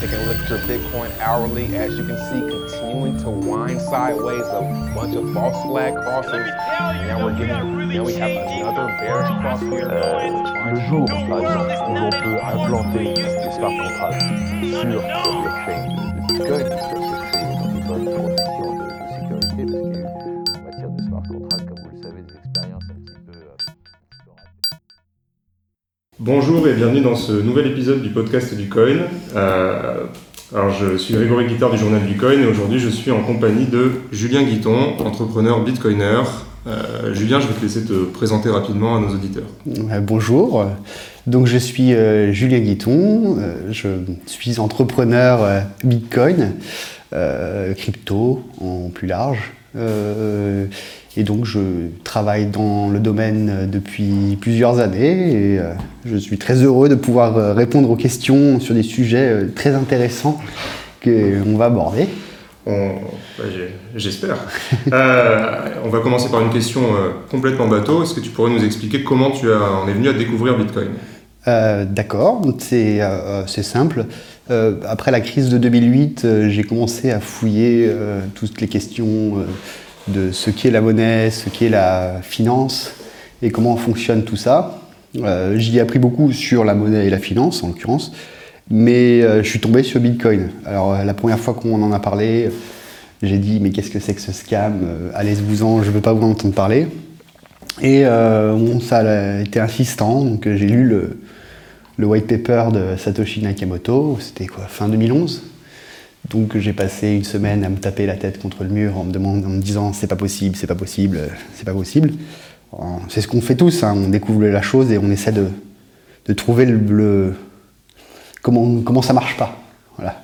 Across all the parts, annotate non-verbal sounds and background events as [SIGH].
Taking a look at your Bitcoin hourly, as you can see, continuing to wind sideways, a bunch of false flag crosses. And now we're getting, now we have another bearish cross here. Le jour, par exemple, où l'on peut implanter des smart contracts sur la blockchain de Bonjour et bienvenue dans ce nouvel épisode du podcast du Coin. Euh, alors je suis Grégory Guittard du journal du Coin et aujourd'hui je suis en compagnie de Julien Guiton, entrepreneur bitcoiner. Euh, Julien, je vais te laisser te présenter rapidement à nos auditeurs. Euh, Bonjour, donc je suis Julien Guiton, je suis entrepreneur Bitcoin, crypto en plus large, et donc je travaille dans le domaine euh, depuis plusieurs années et euh, je suis très heureux de pouvoir euh, répondre aux questions sur des sujets très intéressants qu'on va aborder. On- bah, J'espère. [LAUGHS] Euh, on va commencer par une question complètement bateau. Est-ce que tu pourrais nous expliquer comment tu as, en es venu à découvrir Bitcoin? Euh, D'accord, c'est euh, simple. Après la crise de 2008, euh, j'ai commencé à fouiller toutes les questions de ce qu'est la monnaie, ce qu'est la finance et comment fonctionne tout ça. Euh, J'y ai appris beaucoup sur la monnaie et la finance en l'occurrence, mais euh, je suis tombé sur Bitcoin. Alors euh, la première fois qu'on en a parlé, j'ai dit mais qu'est-ce que c'est que ce scam Allez-vous-en, je ne veux pas vous en entendre parler. Et ça a été insistant, donc j'ai lu le, le white paper de Satoshi Nakamoto, c'était quoi, fin 2011 Donc j'ai passé une semaine à me taper la tête contre le mur en me, demandant, en me disant c'est pas possible, c'est pas possible, c'est pas possible. C'est ce qu'on fait tous, hein, on découvre la chose et on essaie de, de trouver le, comment, comment ça marche pas. Voilà.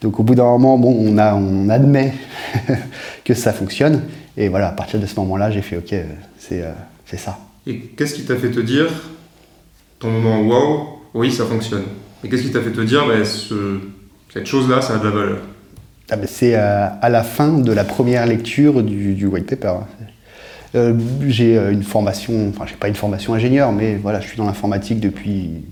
Donc au bout d'un moment, bon, on, admet [LAUGHS] que ça fonctionne. Et voilà, à partir de ce moment-là, j'ai fait ok, c'est euh, ça. Et qu'est-ce qui t'a fait te dire, ton moment wow, oui ça fonctionne? Et qu'est-ce qui t'a fait te dire, bah, cette chose-là, ça a de la valeur Ah ben, c'est euh, à la fin de la première lecture du, white paper. Euh, j'ai euh, une formation, enfin j'ai pas une formation ingénieur, mais voilà, je suis dans l'informatique depuis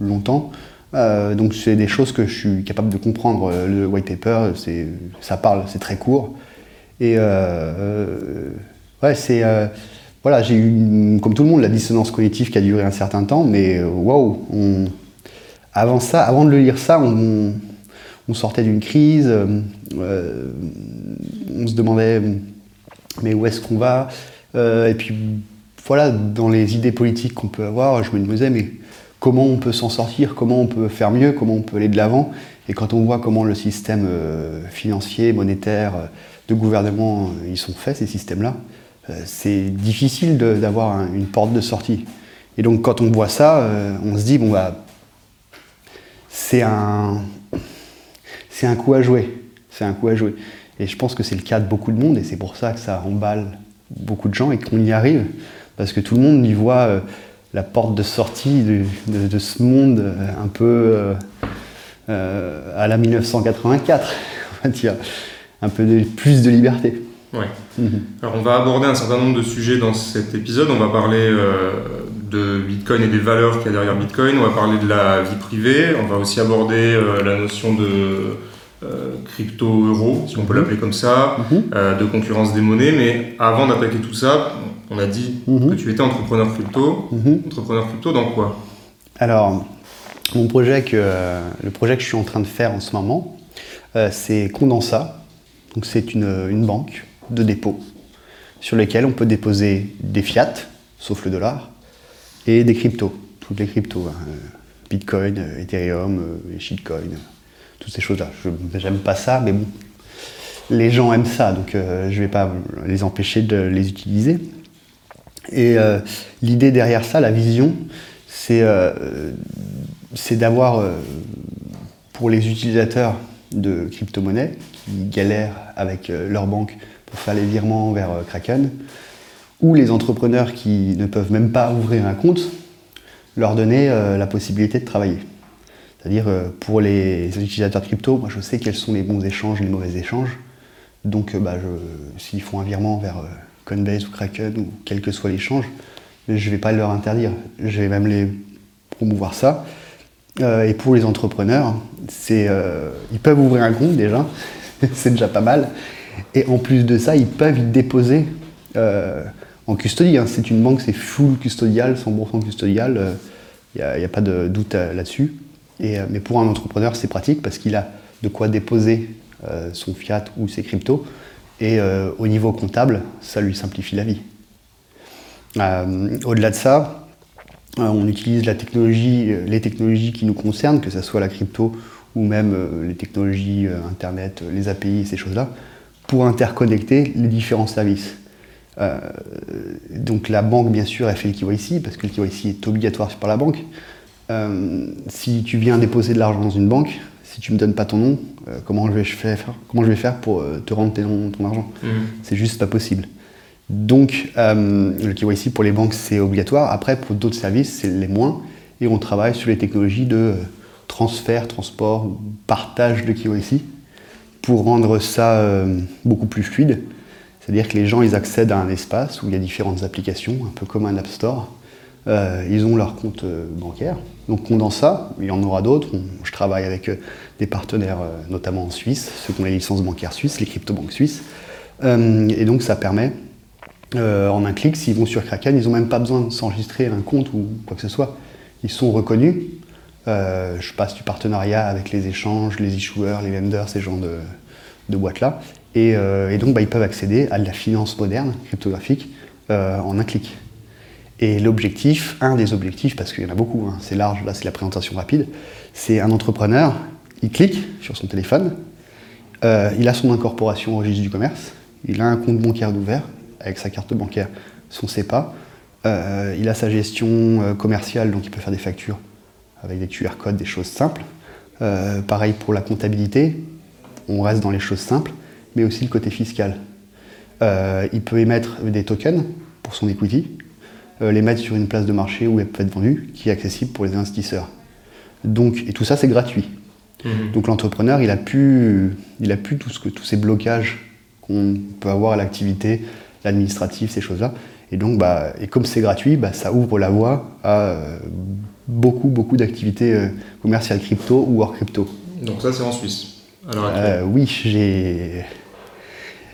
longtemps. Donc c'est des choses que je suis capable de comprendre. Le white paper, c'est, ça parle, c'est très court. Et ouais, c'est voilà, j'ai eu comme tout le monde la dissonance cognitive qui a duré un certain temps, mais waouh, avant ça, avant de le lire ça, on, on sortait d'une crise, euh, euh, on se demandait mais où est-ce qu'on va? Euh, Et puis voilà, dans les idées politiques qu'on peut avoir, je me disais mais comment on peut s'en sortir, comment on peut faire mieux, comment on peut aller de l'avant? Et quand on voit comment le système financier, monétaire, de gouvernement, ils sont faits ces systèmes-là, c'est difficile d'avoir un- une porte de sortie. Et donc quand on voit ça, on se dit bon bah c'est un c'est un coup à jouer. C'est un coup à jouer. Et je pense que c'est le cas de beaucoup de monde et c'est pour ça que ça emballe beaucoup de gens et qu'on y arrive. Parce que tout le monde y voit euh, la porte de sortie de, de- de ce monde euh, un peu euh, à la 1984, on va dire. Un peu de, plus de liberté. Ouais. Mhm. Alors on va aborder un certain nombre de sujets dans cet épisode. On va parler de Bitcoin et des valeurs qu'il y a derrière Bitcoin. On va parler de la vie privée. On va aussi aborder la notion de crypto-euro, si on peut l'appeler comme ça, Mhm. euh, de concurrence des monnaies. Mais avant d'attaquer tout ça, on a dit Mhm. que tu étais entrepreneur crypto. Mhm. Entrepreneur crypto dans quoi? Alors, mon projet que, le projet que je suis en train de faire en ce moment, euh, c'est Condensa. Donc, c'est une, une banque de dépôt sur lesquelles on peut déposer des fiat, sauf le dollar, et des cryptos, toutes les cryptos, hein, euh, Bitcoin, euh, Ethereum, euh, et shitcoin, euh, toutes ces choses-là. Je n'aime pas ça, mais bon, les gens aiment ça, donc euh, je ne vais pas les empêcher de les utiliser. Et euh, l'idée derrière ça, la vision, c'est euh, d'avoir euh, pour les utilisateurs de crypto-monnaies qui galèrent avec leur banque pour faire les virements vers Kraken, ou les entrepreneurs qui ne peuvent même pas ouvrir un compte, leur donner la possibilité de travailler. C'est-à-dire euh, pour les utilisateurs de crypto, moi je sais quels sont les bons échanges et les mauvais échanges. Donc euh, bah, s'ils font un virement vers euh, Coinbase ou Kraken ou quel que soit l'échange, je ne vais pas leur interdire. Je vais même les promouvoir ça. Et pour les entrepreneurs, ils peuvent ouvrir un compte déjà, [LAUGHS] c'est déjà pas mal. Et en plus de ça, ils peuvent y déposer en custodie. C'est une banque, c'est full custodial, 100% custodial. Il n'y a, pas de doute là-dessus. Euh, mais pour un entrepreneur, c'est pratique parce qu'il a de quoi déposer euh, son fiat ou ses cryptos. Et euh, au niveau comptable, ça lui simplifie la vie. Au-delà de ça, on utilise les technologies qui nous concernent, que ce soit la crypto ou même les technologies Internet, les API, ces choses-là, pour interconnecter les différents services. Donc la banque, bien sûr, elle fait le KYC, parce que le KYC est obligatoire par la banque. Euh, si tu viens déposer de l'argent dans une banque, si tu me donnes pas ton nom, euh, comment, je vais faire, comment je vais faire pour euh, te rendre ton, ton argent? C'est juste pas possible. Donc, le KYC pour les banques, c'est obligatoire. Après, pour d'autres services, c'est les moins. Et on travaille sur les technologies de transfert, transport, partage de KYC pour rendre ça beaucoup plus fluide. C'est-à-dire que les gens, ils accèdent à un espace où il y a différentes applications, un peu comme un App Store. Ils ont leur compte bancaire. Donc, ça, il y en aura d'autres. Je travaille avec euh, des partenaires, euh, notamment en Suisse, ceux qui ont les licences bancaires suisses, les crypto-banques suisses. Euh, et donc, ça permet en un clic, s'ils vont sur Kraken, ils n'ont même pas besoin de s'enregistrer un compte ou quoi que ce soit. Ils sont reconnus. Je passe du partenariat avec les échanges, les issuers, les lenders, ces genres de, boîtes-là. Et, donc, bah, ils peuvent accéder à de la finance moderne, cryptographique, en un clic. Et l'objectif, un des objectifs, parce qu'il y en a beaucoup, hein, c'est large, là c'est la présentation rapide, c'est un entrepreneur, il clique sur son téléphone, euh, il a son incorporation au registre du commerce, il a un compte bancaire d'ouvert avec sa carte bancaire, son CEPA, euh, il a sa gestion euh, commerciale, donc il peut faire des factures avec des QR codes, des choses simples. Pareil pour la comptabilité, on reste dans les choses simples, mais aussi le côté fiscal. Il peut émettre des tokens pour son equity, les mettre sur une place de marché où elle peut être vendue, qui est accessible pour les investisseurs. Donc, et tout ça, c'est gratuit. Donc l'entrepreneur, il a plus, il a plus tout ce que, tous ces blocages qu'on peut avoir à l'activité, l'administratif, ces choses-là. Et donc, bah, et comme c'est gratuit, bah, ça ouvre la voie à euh, beaucoup, beaucoup d'activités euh, commerciales crypto ou hors crypto. Donc ça, c'est en Suisse. Euh, oui, j'ai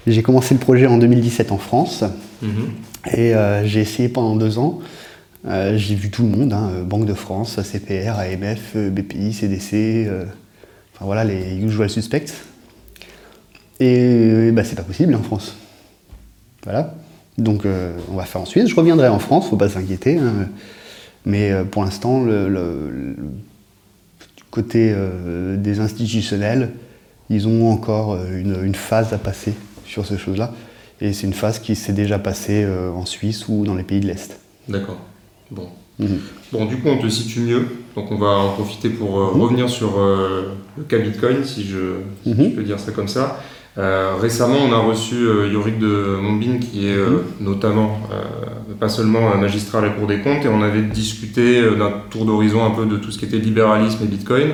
j'ai commencé le projet en 2017 en France Mhm. Et euh, j'ai essayé pendant deux ans. Euh, j'ai vu tout le monde, hein, Banque de France, CPR, AMF, euh, BPI, CDC, euh, enfin voilà les usual suspects. Et bah, c'est pas possible en France. Voilà. Donc euh, on va faire en Suisse. Je reviendrai en France, faut pas s'inquiéter. hein. Mais euh, pour l'instant, le, côté euh, des institutionnels, ils ont encore euh, une phase à passer sur ces choses-là. Et c'est une phase qui s'est déjà passée euh, en Suisse ou dans les pays de l'Est. D'accord. Bon. Mhm. Bon, du coup, on te situe mieux. Donc, on va en profiter pour euh, Mhm. revenir sur euh, le cas Bitcoin, si je, si Mhm. je peux dire ça comme ça. Récemment, on a reçu Yorick de Mombin, qui est notamment, pas seulement un magistrat à la Cour des comptes, et on avait discuté d'un tour d'horizon un peu de tout ce qui était libéralisme et Bitcoin.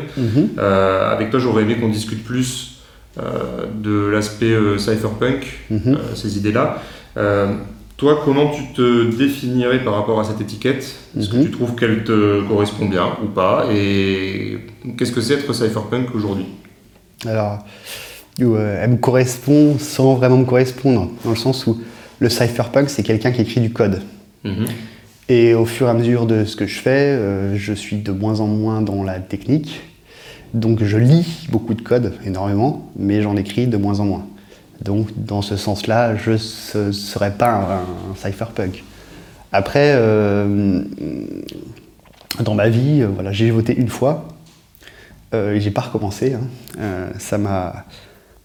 Avec toi, j'aurais aimé qu'on discute plus de l'aspect euh, cypherpunk, Mhm. euh, ces idées-là. Euh, toi, comment tu te définirais par rapport à cette étiquette? Est-ce que Mhm. tu trouves qu'elle te correspond bien ou pas? Et qu'est-ce que c'est être cypherpunk aujourd'hui? Alors, euh, elle me correspond sans vraiment me correspondre, dans le sens où le cypherpunk, c'est quelqu'un qui écrit du code. Mhm. Et au fur et à mesure de ce que je fais, euh, je suis de moins en moins dans la technique. Donc je lis beaucoup de code, énormément, mais j'en écris de moins en moins. Donc dans ce sens-là, je ne serais pas un, un cypherpunk. Après, euh, dans ma vie, euh, voilà, j'ai voté une fois euh, et j'ai pas recommencé. hein. Euh, ça m'a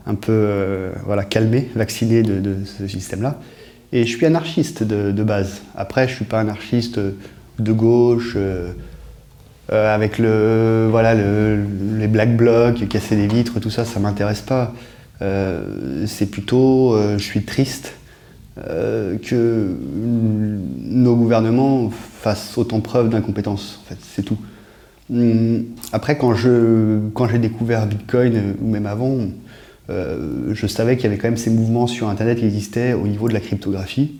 un peu voilà, calmé, vacciné de, de ce système-là. Et je suis anarchiste de, de base. Après, je suis pas anarchiste de gauche, euh, avec le, voilà, le- les black blocs, casser des vitres, tout ça, ça m'intéresse pas. Euh, c'est plutôt, euh, je suis triste que nos gouvernements fassent autant preuve d'incompétence. En fait, c'est tout. Hum, Après, quand quand j'ai découvert Bitcoin ou même avant, je savais qu'il y avait quand même ces mouvements sur Internet qui existaient au niveau de la cryptographie,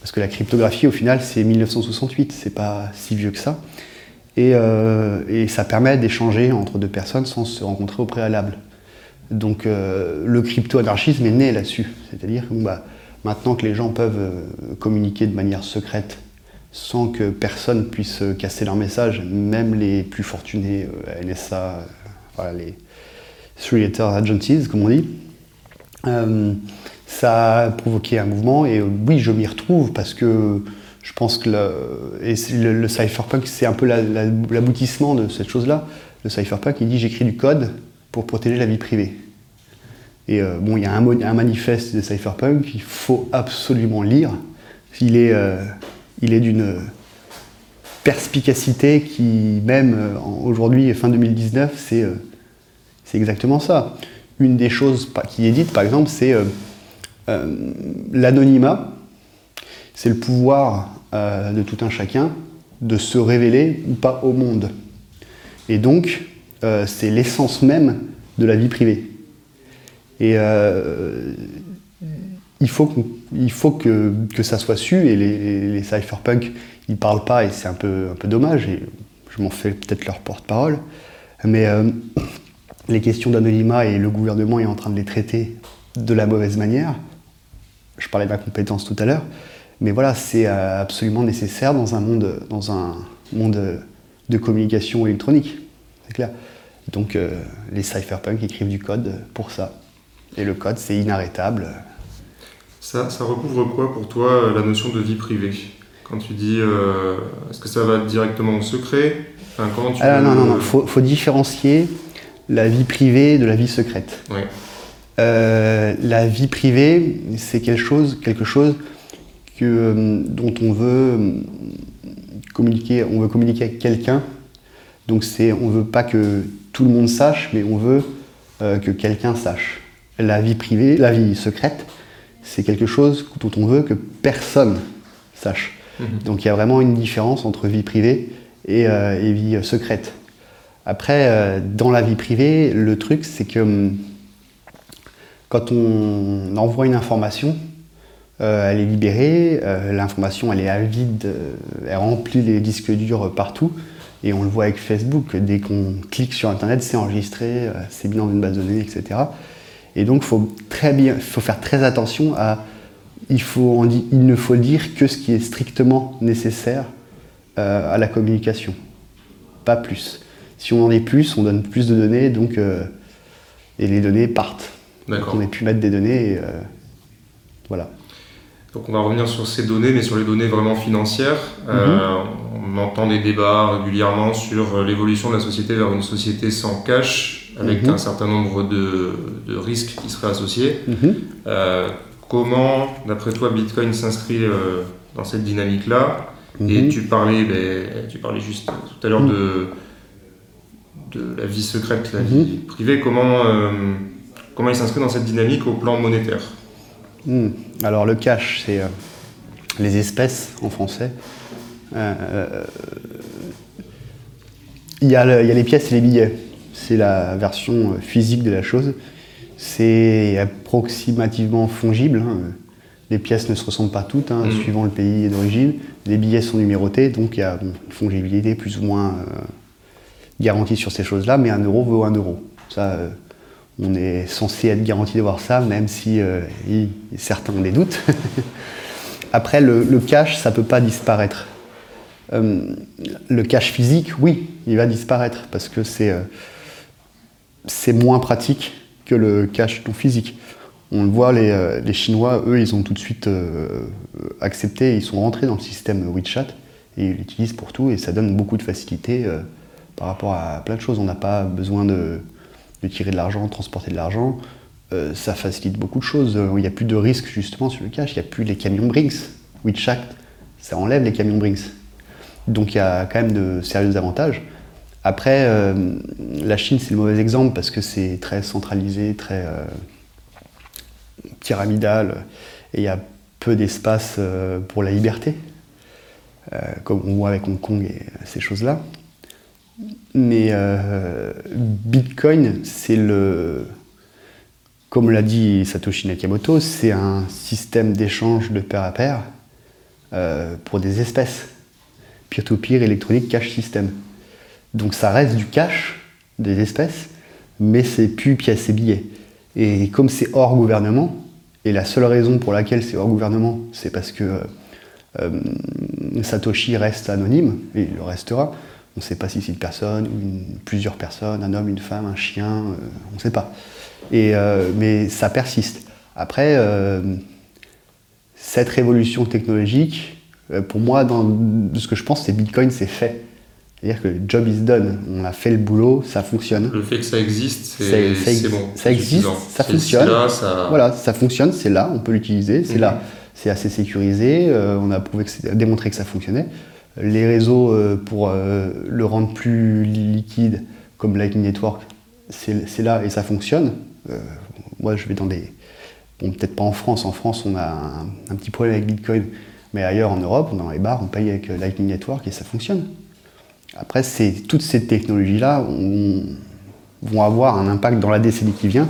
parce que la cryptographie, au final, c'est 1968, c'est pas si vieux que ça. Et, euh, et ça permet d'échanger entre deux personnes sans se rencontrer au préalable. Donc euh, le crypto-anarchisme est né là-dessus. C'est-à-dire que bah, maintenant que les gens peuvent euh, communiquer de manière secrète sans que personne puisse casser leur message, même les plus fortunés, NSA, les Three Letter Agencies, comme on dit, ça a provoqué un mouvement et oui, je m'y retrouve parce que je pense que le, cypherpunk, c'est un peu la- la- l'aboutissement de cette chose-là. Le cypherpunk, il dit j'écris du code pour protéger la vie privée. Et euh, bon, il y a un, manifeste de cypherpunk qu'il faut absolument lire. Il est, euh, est d'une perspicacité qui, même euh, aujourd'hui, fin 2019, c'est euh, c'est exactement ça. Une des choses qui est dite, par exemple, c'est l'anonymat. C'est le pouvoir euh, de tout un chacun de se révéler ou pas au monde. Et donc, euh, c'est l'essence même de la vie privée. Et euh, il faut, faut que, que ça soit su, et les, les, cypherpunks, ils parlent pas, et c'est un peu, un peu dommage, et je m'en fais peut-être leur porte-parole, mais les questions d'anonymat, et le gouvernement est en train de les traiter de la mauvaise manière. Je parlais d'incompétence tout à l'heure, mais voilà, c'est euh, absolument nécessaire dans un monde, dans un monde de communication électronique, c'est clair. Donc euh, les cypherpunks écrivent du code pour ça. Et le code, c'est inarrêtable. Ça, ça recouvre quoi pour toi euh, la notion de vie privée? Quand tu dis, euh, est-ce que ça va directement au secret? Enfin, comment tu Ah, non, non, non, il faut, faut différencier la vie privée de la vie secrète. Ouais. Euh, la vie privée, c'est quelque chose, quelque chose que, euh, dont on veut euh, communiquer, on veut communiquer avec quelqu'un. Donc c'est, on veut pas que tout le monde sache, mais on veut euh, que quelqu'un sache. La vie privée, la vie secrète, c'est quelque chose dont on veut que personne sache. Mhm. Donc il y a vraiment une différence entre vie privée et, euh, et vie secrète. Après, euh, dans la vie privée, le truc, c'est que hum, quand on envoie une information, euh, elle est libérée, euh, l'information elle est avide, euh, elle remplit les disques durs partout, et on le voit avec Facebook, dès qu'on clique sur Internet, c'est enregistré, c'est mis dans une base de données, etc. Et donc, faut très bien, faut faire très attention à, il, faut ne faut dire que ce qui est strictement nécessaire à la communication, pas plus. Si on en est plus, on donne plus de données, donc et les données partent. D'accord. On a pu mettre des données, et, euh, voilà. Donc on va revenir sur ces données, mais sur les données vraiment financières. Euh, on entend des débats régulièrement sur euh, l'évolution de la société vers une société sans cash, avec Mhm. un certain nombre de, de risques qui seraient associés. Mhm. Euh, comment, d'après toi, Bitcoin s'inscrit euh, dans cette dynamique-là? Et Mhm. tu parlais, ben, tu parlais juste tout à l'heure de, de la vie secrète, la vie privée. Comment, comment il s'inscrit dans cette dynamique au plan monétaire? Hmm. Alors le cash, c'est euh, les espèces en français. Euh, euh, Il y, a le- il y a les pièces et les billets. C'est la version physique de la chose. C'est approximativement fongible. hein. Les pièces ne se ressemblent pas toutes, hein, Mhm. suivant le pays d'origine. Les billets sont numérotés, donc il y a bon, une fongibilité plus ou moins euh, garantie sur ces choses-là, mais un euro vaut un euro. Ça, on est censé être garanti d'avoir ça, même si euh, certains ont des doutes. [LAUGHS] Après, le, le cash, ça ne peut pas disparaître. Euh, le cash physique, oui, il va disparaître parce que c'est euh, c'est moins pratique que le cash non physique. On le voit, les, Chinois, eux, ils ont tout de suite accepté, ils sont rentrés dans le système WeChat et ils l'utilisent pour tout et ça donne beaucoup de facilité par rapport à plein de choses. On n'a pas besoin de, de tirer de l'argent, transporter de l'argent. Euh, ça facilite beaucoup de choses. Euh, Il n'y a plus de risques justement sur le cash, il n'y a plus les camions Brinks. WeChat, ça enlève les camions Brinks. Donc il y a quand même de sérieux avantages. Après, euh, la Chine, c'est le mauvais exemple parce que c'est très centralisé, très pyramidal, et il y a peu d'espace pour la liberté, comme on voit avec Hong Kong et ces choses-là. Mais euh, Bitcoin, c'est le. Comme l'a dit Satoshi Nakamoto, c'est un système d'échange de pair à pair euh, pour des espèces. Peer-to-peer électronique cash system. Donc ça reste du cash, des espèces, mais c'est plus pièces et billets. Et comme c'est hors gouvernement, et la seule raison pour laquelle c'est hors gouvernement, c'est parce que euh, Satoshi reste anonyme, et il le restera. On ne sait pas si c'est une personne, ou une- plusieurs personnes, un homme, une femme, un chien, euh, on ne sait pas. Et, euh, mais ça persiste. Après, euh, cette révolution technologique, pour moi, dans ce que je pense, c'est Bitcoin, c'est fait. C'est-à-dire que le job is done. On a fait le boulot, ça fonctionne. Le fait que ça existe, c'est ça ex- c'est bon. ça existe, ça fonctionne. là, ça- Voilà, ça fonctionne, c'est là, on peut l'utiliser, c'est Mhm. là, c'est assez sécurisé, on a prouvé que démontré que ça fonctionnait. Les réseaux, euh, pour euh, le rendre plus liquide, comme Lightning Network, c'est là et ça fonctionne. Euh, moi, je vais dans des... Bon, peut-être pas en France, en France, on a un, petit problème avec Bitcoin, mais ailleurs en Europe, dans les bars, on paye avec Lightning Network et ça fonctionne. Après, toutes ces technologies-là on- vont avoir un impact dans la décennie qui vient,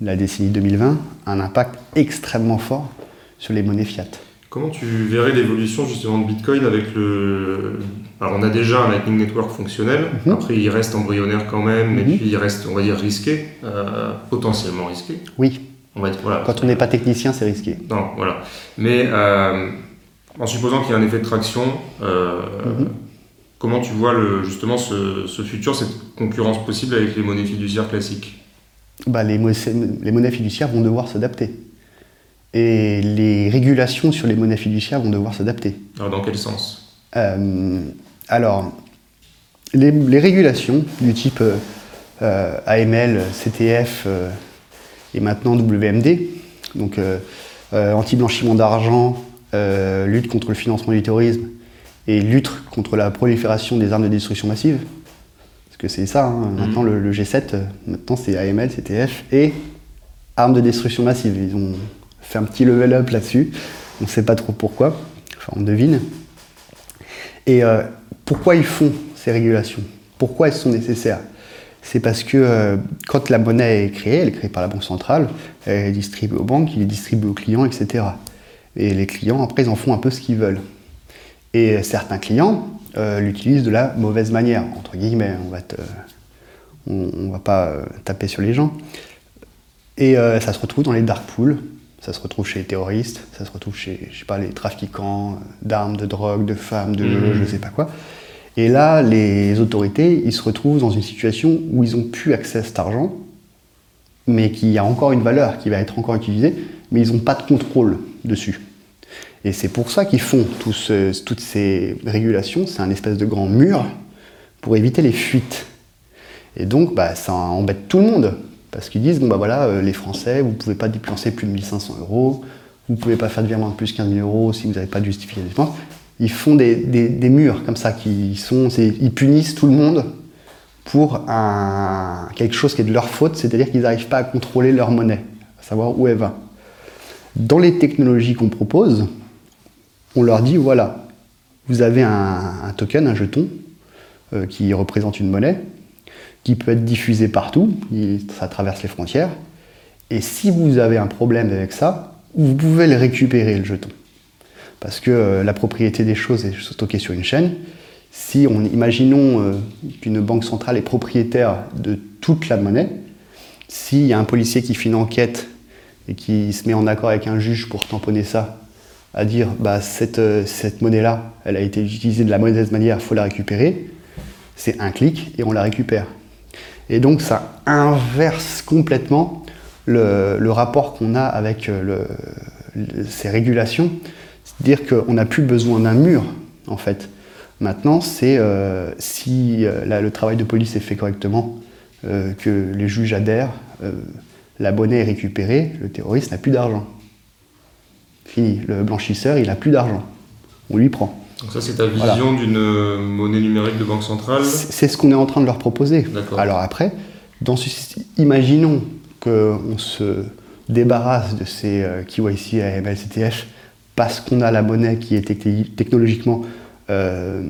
la décennie 2020, un impact extrêmement fort sur les monnaies fiat. Comment tu verrais l'évolution justement de Bitcoin avec le... Alors on a déjà un Lightning Network fonctionnel, Mhm. après il reste embryonnaire quand même, et Mhm. puis il reste, on va dire, risqué, euh, potentiellement risqué. Oui, On va dire, voilà. quand on n'est pas technicien, c'est risqué. Non, voilà. Mais euh, en supposant qu'il y ait un effet de traction, euh, Mhm. comment tu vois le, justement ce, ce futur, cette concurrence possible avec les monnaies fiduciaires classiques? Bah, les, mo- les monnaies fiduciaires vont devoir s'adapter. Et les régulations sur les monnaies fiduciaires vont devoir s'adapter. Alors dans quel sens? Euh, alors, les, les régulations du type euh, AML, CTF euh, et maintenant WMD, donc anti-blanchiment d'argent, lutte contre le financement du terrorisme et lutte contre la prolifération des armes de destruction massive, parce que c'est ça, hein, maintenant le, le G7, euh, maintenant c'est AML, CTF et armes de destruction massive. Ils ont fait un petit level up là-dessus, on ne sait pas trop pourquoi, enfin on devine. Et euh, pourquoi ils font ces régulations? Pourquoi elles sont nécessaires? C'est parce que euh, quand la monnaie est créée, elle est créée par la Banque centrale, elle est distribuée aux banques, il est distribué aux clients, etc. Et les clients, après, ils en font un peu ce qu'ils veulent. Et certains clients euh, l'utilisent de la mauvaise manière, entre guillemets. On va, on, va pas euh, taper sur les gens. Et euh, ça se retrouve dans les dark pools, ça se retrouve chez les terroristes, ça se retrouve chez, je sais pas, les trafiquants d'armes, de drogue, de femmes, de Mhm. je sais pas quoi. Et là, les autorités, ils se retrouvent dans une situation où ils ont plus accès à cet argent, mais qui a encore une valeur, qui va être encore utilisée, mais ils n'ont pas de contrôle dessus. Et c'est pour ça qu'ils font tout ce- toutes ces régulations, c'est un espèce de grand mur pour éviter les fuites. Et donc, bah, ça embête tout le monde. Parce qu'ils disent, bah voilà, euh, les Français, vous ne pouvez pas dépenser plus de 1500 euros, vous ne pouvez pas faire de virement de plus de 15 000 euros si vous n'avez pas justifié de dépense. Ils font des, des- murs comme ça, qui sont, ils punissent tout le monde pour un, quelque chose qui est de leur faute, c'est-à-dire qu'ils n'arrivent pas à contrôler leur monnaie, à savoir où elle va. Dans les technologies qu'on propose, on leur dit, voilà, vous avez un, un token, un jeton, euh, qui représente une monnaie, qui peut être diffusé partout, ça traverse les frontières. Et si vous avez un problème avec ça, vous pouvez le récupérer, le jeton. Parce que euh, la propriété des choses est stockée sur une chaîne. Si on imaginons euh, qu'une banque centrale est propriétaire de toute la monnaie, s'il y a un policier qui fait une enquête et qui se met en accord avec un juge pour tamponner ça, à dire bah, cette, euh, cette monnaie-là, elle a été utilisée de la mauvaise manière, il faut la récupérer, c'est un clic et on la récupère. Et donc ça inverse complètement le, rapport qu'on a avec euh, ces régulations. C'est-à-dire qu'on n'a plus besoin d'un mur, en fait. Maintenant, c'est euh, si euh, le travail de police est fait correctement, que les juges adhèrent, la monnaie est récupérée, le terroriste n'a plus d'argent. Fini. Le blanchisseur, il n'a plus d'argent. On lui prend. Donc ça c'est ta Voilà. vision d'une euh, monnaie numérique de banque centrale C'est ce qu'on est en train de leur proposer. Alors après, dans ce, imaginons qu'on se débarrasse de ces euh, KYC, AML, CTF, parce qu'on a la monnaie qui est technologiquement, euh,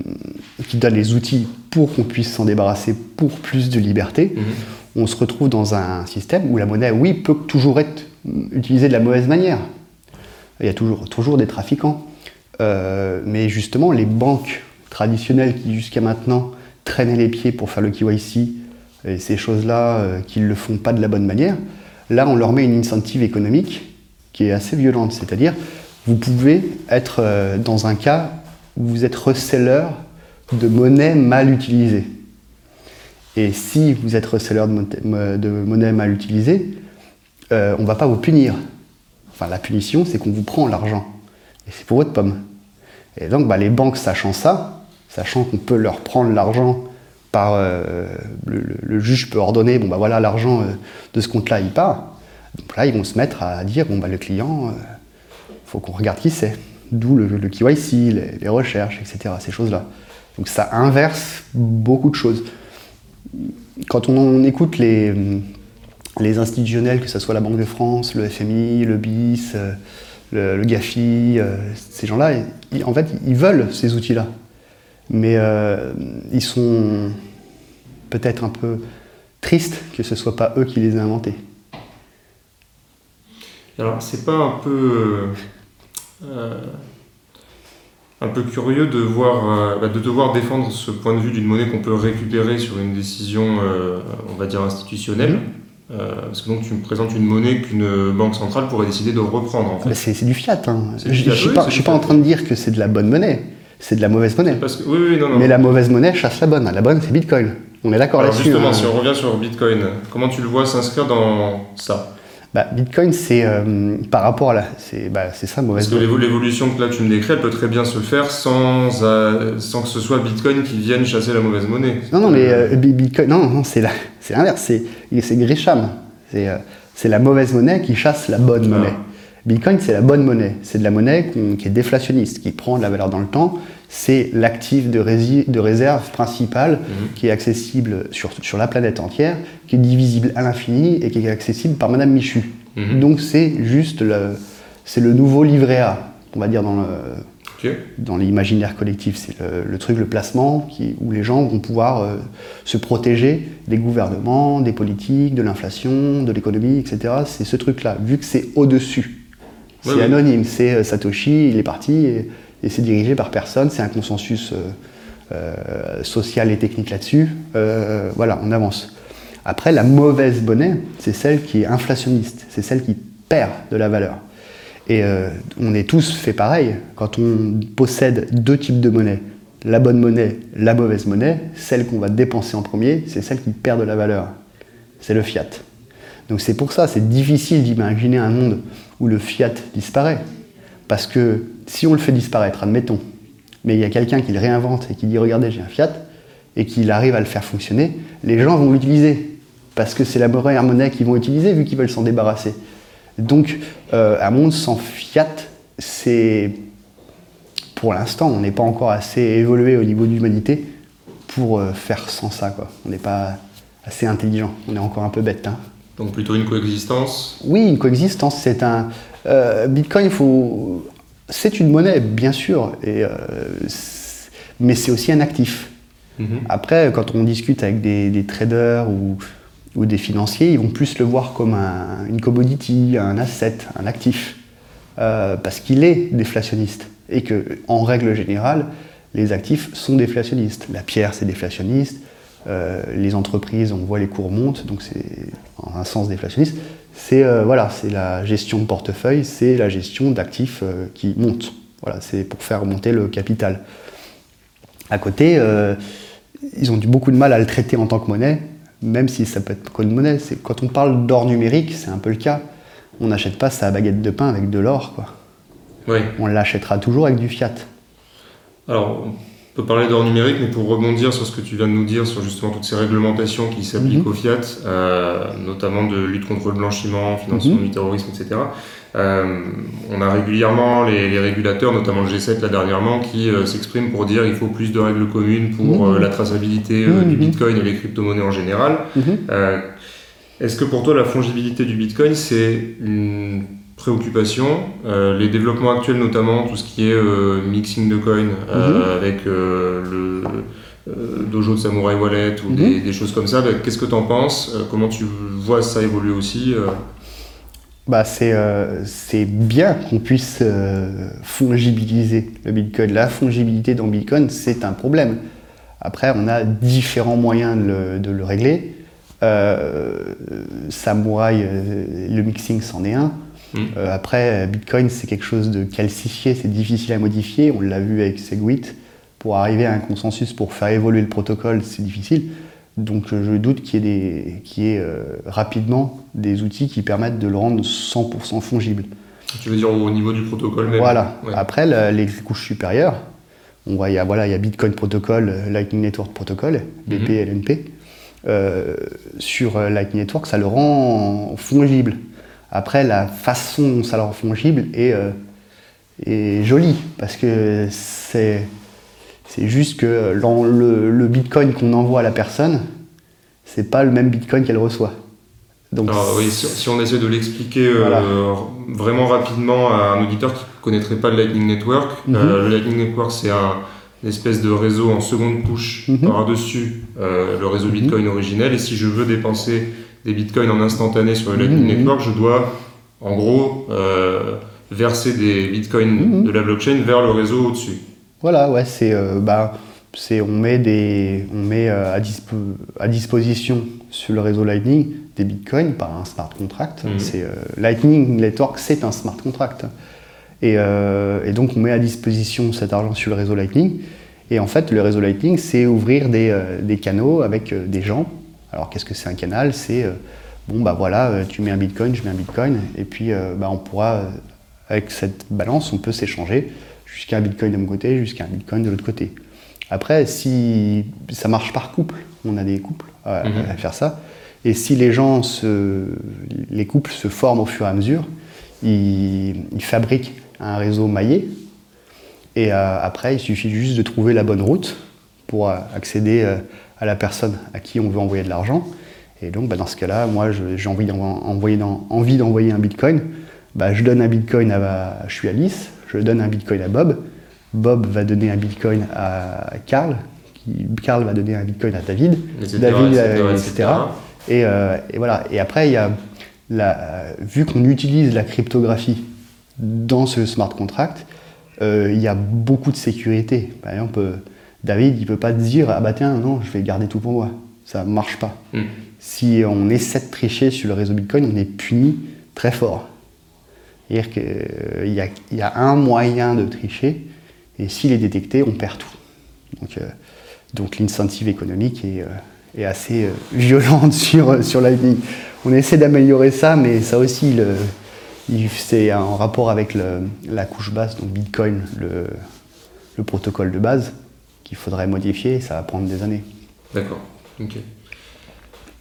qui donne les outils pour qu'on puisse s'en débarrasser pour plus de liberté. Mhm. On se retrouve dans un système où la monnaie, oui, peut toujours être utilisée de la mauvaise manière. Il y a toujours, toujours des trafiquants. Euh, mais justement, les banques traditionnelles qui jusqu'à maintenant traîner les pieds pour faire le KYC et ces choses-là euh, qui ne le font pas de la bonne manière, là on leur met une incentive économique qui est assez violente. C'est-à-dire, vous pouvez être euh, dans un cas où vous êtes receleur de monnaie mal utilisée. Et si vous êtes receleur de, mon- de monnaie mal utilisée, on ne va pas vous punir. Enfin, la punition, c'est qu'on vous prend l'argent. Et c'est pour votre pomme. Et donc, bah, les banques, sachant ça, sachant qu'on peut leur prendre l'argent par. euh, le, juge peut ordonner, bon, bah voilà, l'argent euh, de ce compte-là, il part. Donc là, ils vont se mettre à dire, bon, bah, le client, il faut qu'on regarde qui c'est. D'où le, KYC, les, les recherches, etc., ces choses-là. Donc ça inverse beaucoup de choses. Quand on écoute les, les institutionnels, que ce soit la Banque de France, le FMI, le BIS, euh, le, le GAFI, euh, ces gens-là, en fait, ils veulent ces outils-là. Mais euh, ils sont peut-être un peu tristes que ce ne soit pas eux qui les aient inventés. Alors, c'est pas un peu. euh, un peu curieux de, voir, euh, bah, de devoir défendre ce point de vue d'une monnaie qu'on peut récupérer sur une décision, euh, on va dire, institutionnelle. Mhm. Euh, parce que donc tu me présentes une monnaie qu'une banque centrale pourrait décider de reprendre en fait. C'est du fiat. hein. Je ne suis oui, pas, c'est je suis du pas en train de dire que c'est de la bonne monnaie. C'est de la mauvaise monnaie. Parce que, oui, oui, non, non. Mais la mauvaise monnaie chasse la bonne. La bonne, c'est Bitcoin. On est d'accord là-dessus. justement, hein. si on revient sur Bitcoin, comment tu le vois s'inscrire dans ça? Bah, Bitcoin, c'est euh, par rapport à la. C'est bah, ça, Parce mauvaise que monnaie. l'évo- l'évolution que là tu me décris, elle peut très bien se faire sans, euh, sans que ce soit Bitcoin qui vienne chasser la mauvaise monnaie. Non, non, mais euh, Bi- Bitcoin, non, non, c'est l'inverse. C'est c'est Grisham. C'est la mauvaise monnaie qui chasse la bonne Ah. monnaie. Bitcoin, c'est la bonne monnaie. C'est de la monnaie qui est déflationniste, qui prend de la valeur dans le temps. C'est l'actif de, réserve principal Mhm. qui est accessible sur, sur la planète entière, qui est divisible à l'infini et qui est accessible par Madame Michu. Mhm. Donc c'est juste le, c'est le nouveau livret A, on va dire dans le, Ok. dans l'imaginaire collectif. C'est le, le truc, le placement, qui, où les gens vont pouvoir euh, se protéger des gouvernements, des politiques, de l'inflation, de l'économie, etc. C'est ce truc-là, vu que c'est au-dessus. C'est ouais. anonyme, c'est euh, Satoshi, il est parti et, et c'est dirigé par personne, c'est un consensus euh, euh, social et technique là-dessus. Euh, voilà, on avance. Après, la mauvaise monnaie, c'est celle qui est inflationniste, c'est celle qui perd de la valeur. Et on est tous fait pareil. Quand on possède deux types de monnaie, la bonne monnaie, la mauvaise monnaie, celle qu'on va dépenser en premier, c'est celle qui perd de la valeur. C'est le fiat. Donc c'est pour ça, c'est difficile d'imaginer un monde où le fiat disparaît. Parce que si on le fait disparaître, admettons, mais il y a quelqu'un qui le réinvente et qui dit regardez, j'ai un fiat, et qu'il arrive à le faire fonctionner, les gens vont l'utiliser. Parce que c'est la meilleure monnaie qu'ils vont utiliser vu qu'ils veulent s'en débarrasser. Donc, euh, un monde sans fiat, c'est. Pour l'instant, on n'est pas encore assez évolué au niveau de l'humanité pour euh, faire sans ça. Quoi. On n'est pas assez intelligent. On est encore un peu bête. hein. Donc plutôt une coexistence? Oui, une coexistence, c'est un. euh, Bitcoin, il faut. C'est une monnaie, bien sûr, et, euh, mais c'est aussi un actif. Mhm. Après, quand on discute avec des, des traders ou, ou des financiers, ils vont plus le voir comme un- une commodity, un asset, un actif, euh, parce qu'il est déflationniste. Et que, en règle générale, les actifs sont déflationnistes. La pierre, c'est déflationniste. Euh, les entreprises, on voit les cours montent, donc c'est en un sens déflationniste. C'est euh, voilà, c'est la gestion de portefeuille, c'est la gestion d'actifs euh, qui montent. Voilà, c'est pour faire monter le capital. À côté, ils ont eu beaucoup de mal à le traiter en tant que monnaie, même si ça peut être qu'une monnaie. C'est- Quand on parle d'or numérique, c'est un peu le cas. On n'achète pas sa baguette de pain avec de l'or, quoi. Oui. On l'achètera toujours avec du fiat. Alors, peut parler d'or numérique, mais pour rebondir sur ce que tu viens de nous dire, sur justement toutes ces réglementations qui s'appliquent Mhm. au fiat, euh, notamment de lutte contre le blanchiment, financement Mhm. du terrorisme, etc. euh, on a régulièrement les, les régulateurs, notamment le G7 là dernièrement, qui euh, s'expriment pour dire qu'il faut plus de règles communes pour Mhm. la traçabilité du. Bitcoin et les crypto-monnaies en général. Est-ce que pour toi la fongibilité du Bitcoin c'est une préoccupation Euh, Les développements actuels notamment, tout ce qui est euh, mixing de coins euh, avec euh, le dojo de Samurai Wallet ou Mhm. des, des choses comme ça, bah, qu'est-ce que tu en penses Comment tu vois ça évoluer aussi Bah, c'est c'est bien qu'on puisse fongibiliser le Bitcoin. La fongibilité dans Bitcoin, c'est un problème. Après, on a différents moyens de le, de le régler. Samurai, le mixing, c'en est un. Mm. Euh, après, Bitcoin, c'est quelque chose de calcifié, c'est difficile à modifier. On l'a vu avec Segwit. Pour arriver à un consensus, pour faire évoluer le protocole, c'est difficile. Donc euh, je doute qu'il y ait, des, qu'il y ait euh, rapidement des outils qui permettent de le rendre 100% fongible. Tu veux dire au niveau du protocole même Voilà. Ouais. Après, les couches supérieures, on voit, il y a, voilà, il y a Bitcoin Protocol, Lightning Network Protocol, BP, LNP. Euh, sur Lightning Network, ça le rend fongible. Après, la façon dont ça le rend fongible est, euh, est jolie, parce que c'est, c'est juste que le, le Bitcoin qu'on envoie à la personne, c'est pas le même Bitcoin qu'elle reçoit. Donc, Alors oui, si, si on essaie de l'expliquer euh, vraiment rapidement à un auditeur qui ne connaîtrait pas le Lightning Network, Mhm. euh, le Lightning Network c'est un une espèce de réseau en seconde couche Mhm. par-dessus euh, le réseau Bitcoin originel. Et si je veux dépenser des Bitcoins en instantané sur le Lightning Mhm. Network, je dois en gros euh, verser des Bitcoins Mhm. de la blockchain vers le réseau au-dessus. Voilà, ouais, c'est, euh, bah, on met des, on met euh, à, dispo- à disposition sur le réseau Lightning des bitcoins par un smart contract. Mhm. C'est euh, Lightning Network, c'est un smart contract. Et, et donc on met à disposition cet argent sur le réseau Lightning. Et en fait, le réseau Lightning, c'est ouvrir des, des canaux avec des gens. Alors qu'est-ce que c'est un canal? C'est euh, bon bah voilà, euh, tu mets un bitcoin, je mets un bitcoin, et puis euh, bah, on pourra avec cette balance, on peut s'échanger jusqu'à un bitcoin de mon côté, jusqu'à un bitcoin de l'autre côté. Après, si ça marche par couple, on a des couples à, Mhm. à faire ça. Et si les gens, se, les couples se forment au fur et à mesure, ils, ils fabriquent un réseau maillé. Et euh, après, il suffit juste de trouver la bonne route pour euh, accéder euh, à la personne à qui on veut envoyer de l'argent. Et donc, bah, dans ce cas-là, moi, j'ai envie d'envoyer un bitcoin. Bah, je donne un bitcoin à, je suis Alice, je donne un bitcoin à Bob. Bob va donner un bitcoin à Karl. Qui, Karl va donner un bitcoin à David. etc., David, etc., euh, etc. etc. Et, euh, et voilà. Et après, il y a la, vu qu'on utilise la cryptographie dans ce smart contract, euh, il y a beaucoup de sécurité. Par exemple, euh, David, il peut pas te dire ah bah tiens non, je vais garder tout pour moi. Ça marche pas. Mm. Si on essaie de tricher sur le réseau Bitcoin, on est puni très fort. C'est-à-dire qu'il y, a, il y a un moyen de tricher, et s'il est détecté, on perd tout. Donc, euh, donc l'incentive économique est, euh, est assez euh, violente [LAUGHS] sur, sur Lightning. On essaie d'améliorer ça, mais ça aussi, c'est en rapport avec le- la couche basse, donc Bitcoin, le, le protocole de base, qu'il faudrait modifier, ça va prendre des années. D'accord. Ok.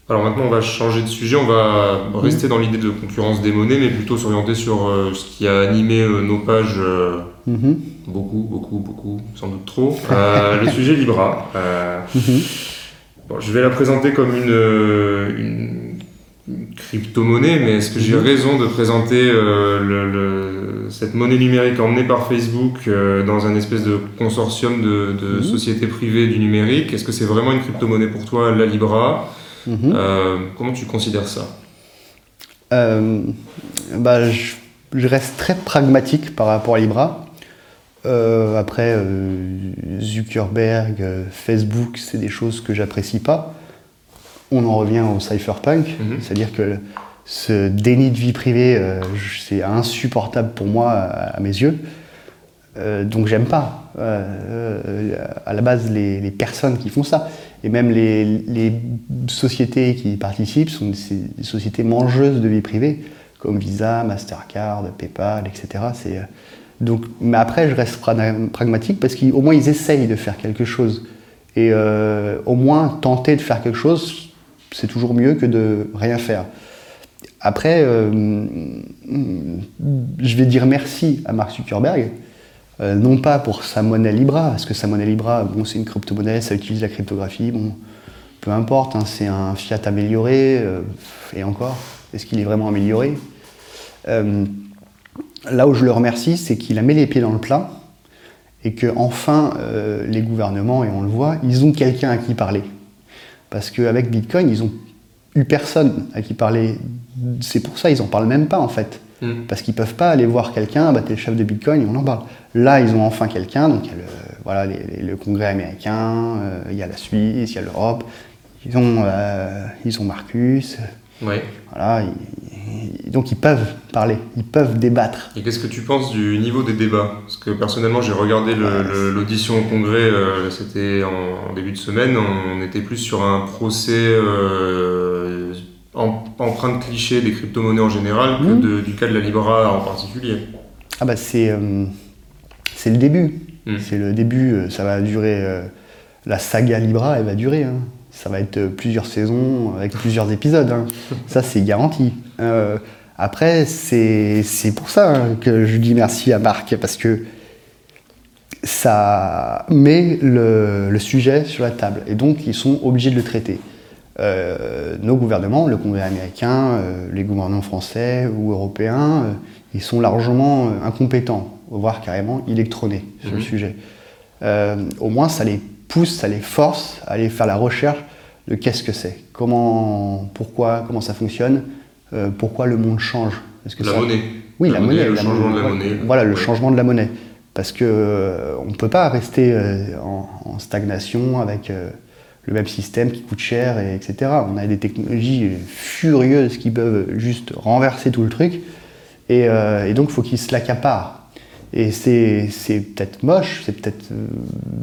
Alors maintenant, on va changer de sujet. On va rester dans l'idée de concurrence des monnaies, mais plutôt s'orienter sur euh, ce qui a animé euh, nos pages euh, Mhm. beaucoup, beaucoup, beaucoup, sans doute trop. Le sujet Libra. Euh, bon, je vais la présenter comme une crypto-monnaie, mais est-ce que j'ai Mhm. raison de présenter euh, le- le- cette monnaie numérique emmenée par Facebook euh, dans un espèce de consortium de, de Mhm. sociétés privées du numérique? Est-ce que c'est vraiment une crypto-monnaie pour toi, la Libra? Mhm. Euh, Comment tu considères ça? Bah, je, je reste très pragmatique par rapport à Libra. Après, Zuckerberg, Facebook, c'est des choses que j'apprécie pas. On en revient au cypherpunk, Mhm. c'est-à-dire que ce déni de vie privée, euh, c'est insupportable pour moi à, à mes yeux. Euh, donc j'aime pas euh, à la base les, les personnes qui font ça. Et même les, les sociétés qui y participent sont des, des sociétés mangeuses de vie privée, comme Visa, Mastercard, PayPal, etc. Donc, mais après, je reste pra- pragmatique parce qu'au moins ils essayent de faire quelque chose. Et au moins tenter de faire quelque chose, c'est toujours mieux que de rien faire. Après, euh, je vais dire merci à Mark Zuckerberg, euh, non pas pour sa monnaie Libra, parce que sa monnaie Libra, bon, c'est une crypto-monnaie, ça utilise la cryptographie, peu importe, hein, c'est un fiat amélioré, euh, et encore, est-ce qu'il est vraiment amélioré? Là où je le remercie, c'est qu'il a mis les pieds dans le plat, et que enfin les gouvernements, et on le voit, ils ont quelqu'un à qui parler. Parce qu'avec Bitcoin, ils ont eu personne à qui parler. C'est pour ça ils en parlent même pas en fait. Mm. Parce qu'ils peuvent pas aller voir quelqu'un, bah, t'es le chef de Bitcoin et on en parle. Là, ils ont enfin quelqu'un, donc il y a le- voilà, les- les- le Congrès américain, euh, il y a la Suisse, il y a l'Europe. Ils ont, euh, ils ont Marcus. Ouais. Voilà, donc ils peuvent parler, ils peuvent débattre. Et qu'est-ce que tu penses du niveau des débats? Parce que personnellement, j'ai regardé l'audition au Congrès, euh, c'était en, en début de semaine, on était plus sur un procès euh, en- empreint de clichés des crypto-monnaies en général que de- du cas de la Libra en particulier. Ah bah c'est euh, c'est le début. Mm. C'est le début, euh, ça va durer. euh, la saga Libra, elle va durer. hein. Ça va être euh, plusieurs saisons avec plusieurs épisodes. hein. [LAUGHS] Ça, c'est garanti. Euh, après, c'est pour ça hein, que je dis merci à Marc, parce que ça met le, le sujet sur la table. Et donc, ils sont obligés de le traiter. Euh, nos gouvernements, le Congrès américain, euh, les gouvernements français ou européens, euh, ils sont largement incompétents, voire carrément électronés sur le Mhm. sujet. Au moins, ça les pousse, ça les force à aller faire la recherche de qu'est-ce que c'est, comment, pourquoi, comment ça fonctionne, euh, pourquoi le monde change. Que La ça- monnaie. oui, la, monnaie. Le la changement de la monnaie. Voilà, le changement de la monnaie. Parce que euh, on ne peut pas rester euh, en, en stagnation avec le même système qui coûte cher, et, etc. On a des technologies furieuses qui peuvent juste renverser tout le truc. Et, et donc, il faut qu'ils se l'accaparent. Et c'est peut-être moche, c'est peut-être euh,